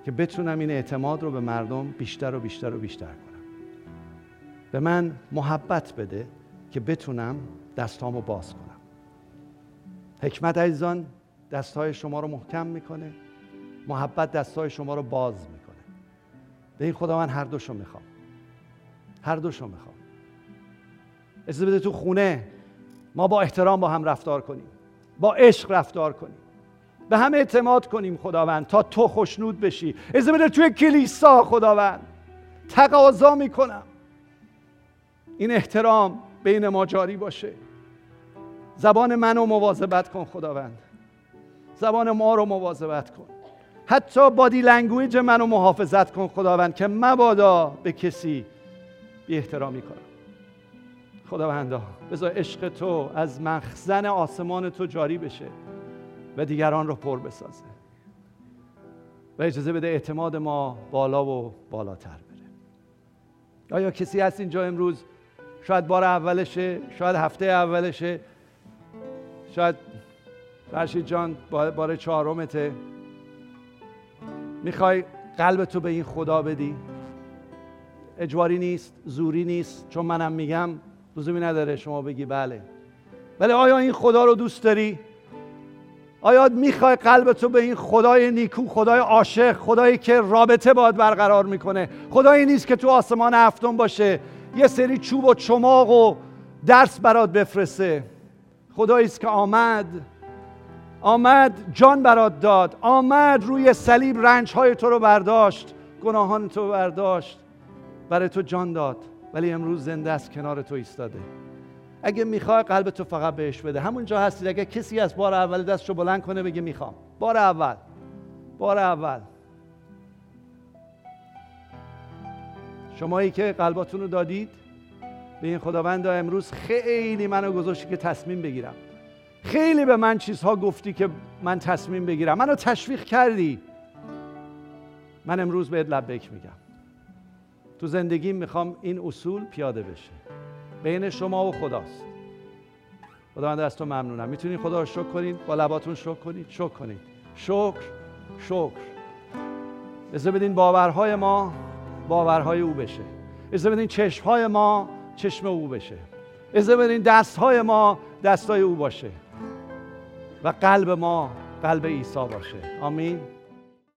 که بتونم این اعتماد رو به مردم بیشتر و بیشتر و بیشتر کنم. به من محبت بده که بتونم دستامو باز کنم. حکمت عزیزان دستهای شما رو محکم می‌کنه. محبت دستهای شما رو باز می‌کنه. به این خدا من هر دوشو می‌خوام. هر دوشو می‌خوام. اجازه بده تو خونه ما با احترام با هم رفتار کنیم. با عشق رفتار کنیم. به هم اعتماد کنیم خداوند تا تو خوشنود بشی. اجازه بده توی کلیسا خداوند. تقاضا می‌کنم. این احترام بین ما جاری باشه. زبان منو مواظبت کن خداوند. زبان ما رو مواظبت کن. حتی body language منو محافظت کن خداوند که مبادا به کسی بی احترامی کنم. خداوندا بذار عشق تو از مخزن آسمان تو جاری بشه. و دیگران رو پر بسازه. و اجازه بده اعتماد ما بالا و بالاتر بره. آیا کسی هست اینجا امروز؟ شاید بار اولشه شاید هفته اولشه. شاید فرشید جان بار چهارمته. می‌خوای قلب تو به این خدا بدی؟ اجباری نیست زوری نیست چون منم میگم لزومی نداره شما بگی بله. ولی آیا این خدا رو دوست داری؟ آیا می‌خوای قلب تو به این خدای نیکو خدای عاشق خدایی که رابطه باید برقرار می‌کنه خدایی نیست که تو آسمان هفتم باشه یه سری چوب و چماق و درس برات بفرسته. خدایی است که آمد آمد جان برات داد آمد روی صلیب رنج های تو رو برداشت گناهان تو برداشت برای تو جان داد ولی امروز زنده است کنار تو ایستاده. اگه می‌خوای قلب تو فقط بهش بده. همونجا هستید اگه کسی از بار اول دستشو بلند کنه بگه می‌خوام. بار اول. بار اول. شمایی که قلباتون رو دادید به این خداوند امروز خیلی منو گذاشتی که تصمیم بگیرم. خیلی به من چیزها گفتی که من تصمیم بگیرم. منو تشویق کردی. من امروز بهت لبک میگم. تو زندگی می‌خوام این اصول پیاده بشه. بین شما و خداست. خداوند از تو ممنونم. می‌تونید خدا رو شکر کنید. با لباتون شکر کنید. شکر کنید. شکر شکر. اجازه بدین باورهای ما باورهای او بشه. اجازه بدین چشمهای ما چشم او بشه. اجازه بدین دستهای ما دستهای او باشه. و قلب ما قلب عیسی باشه. آمین.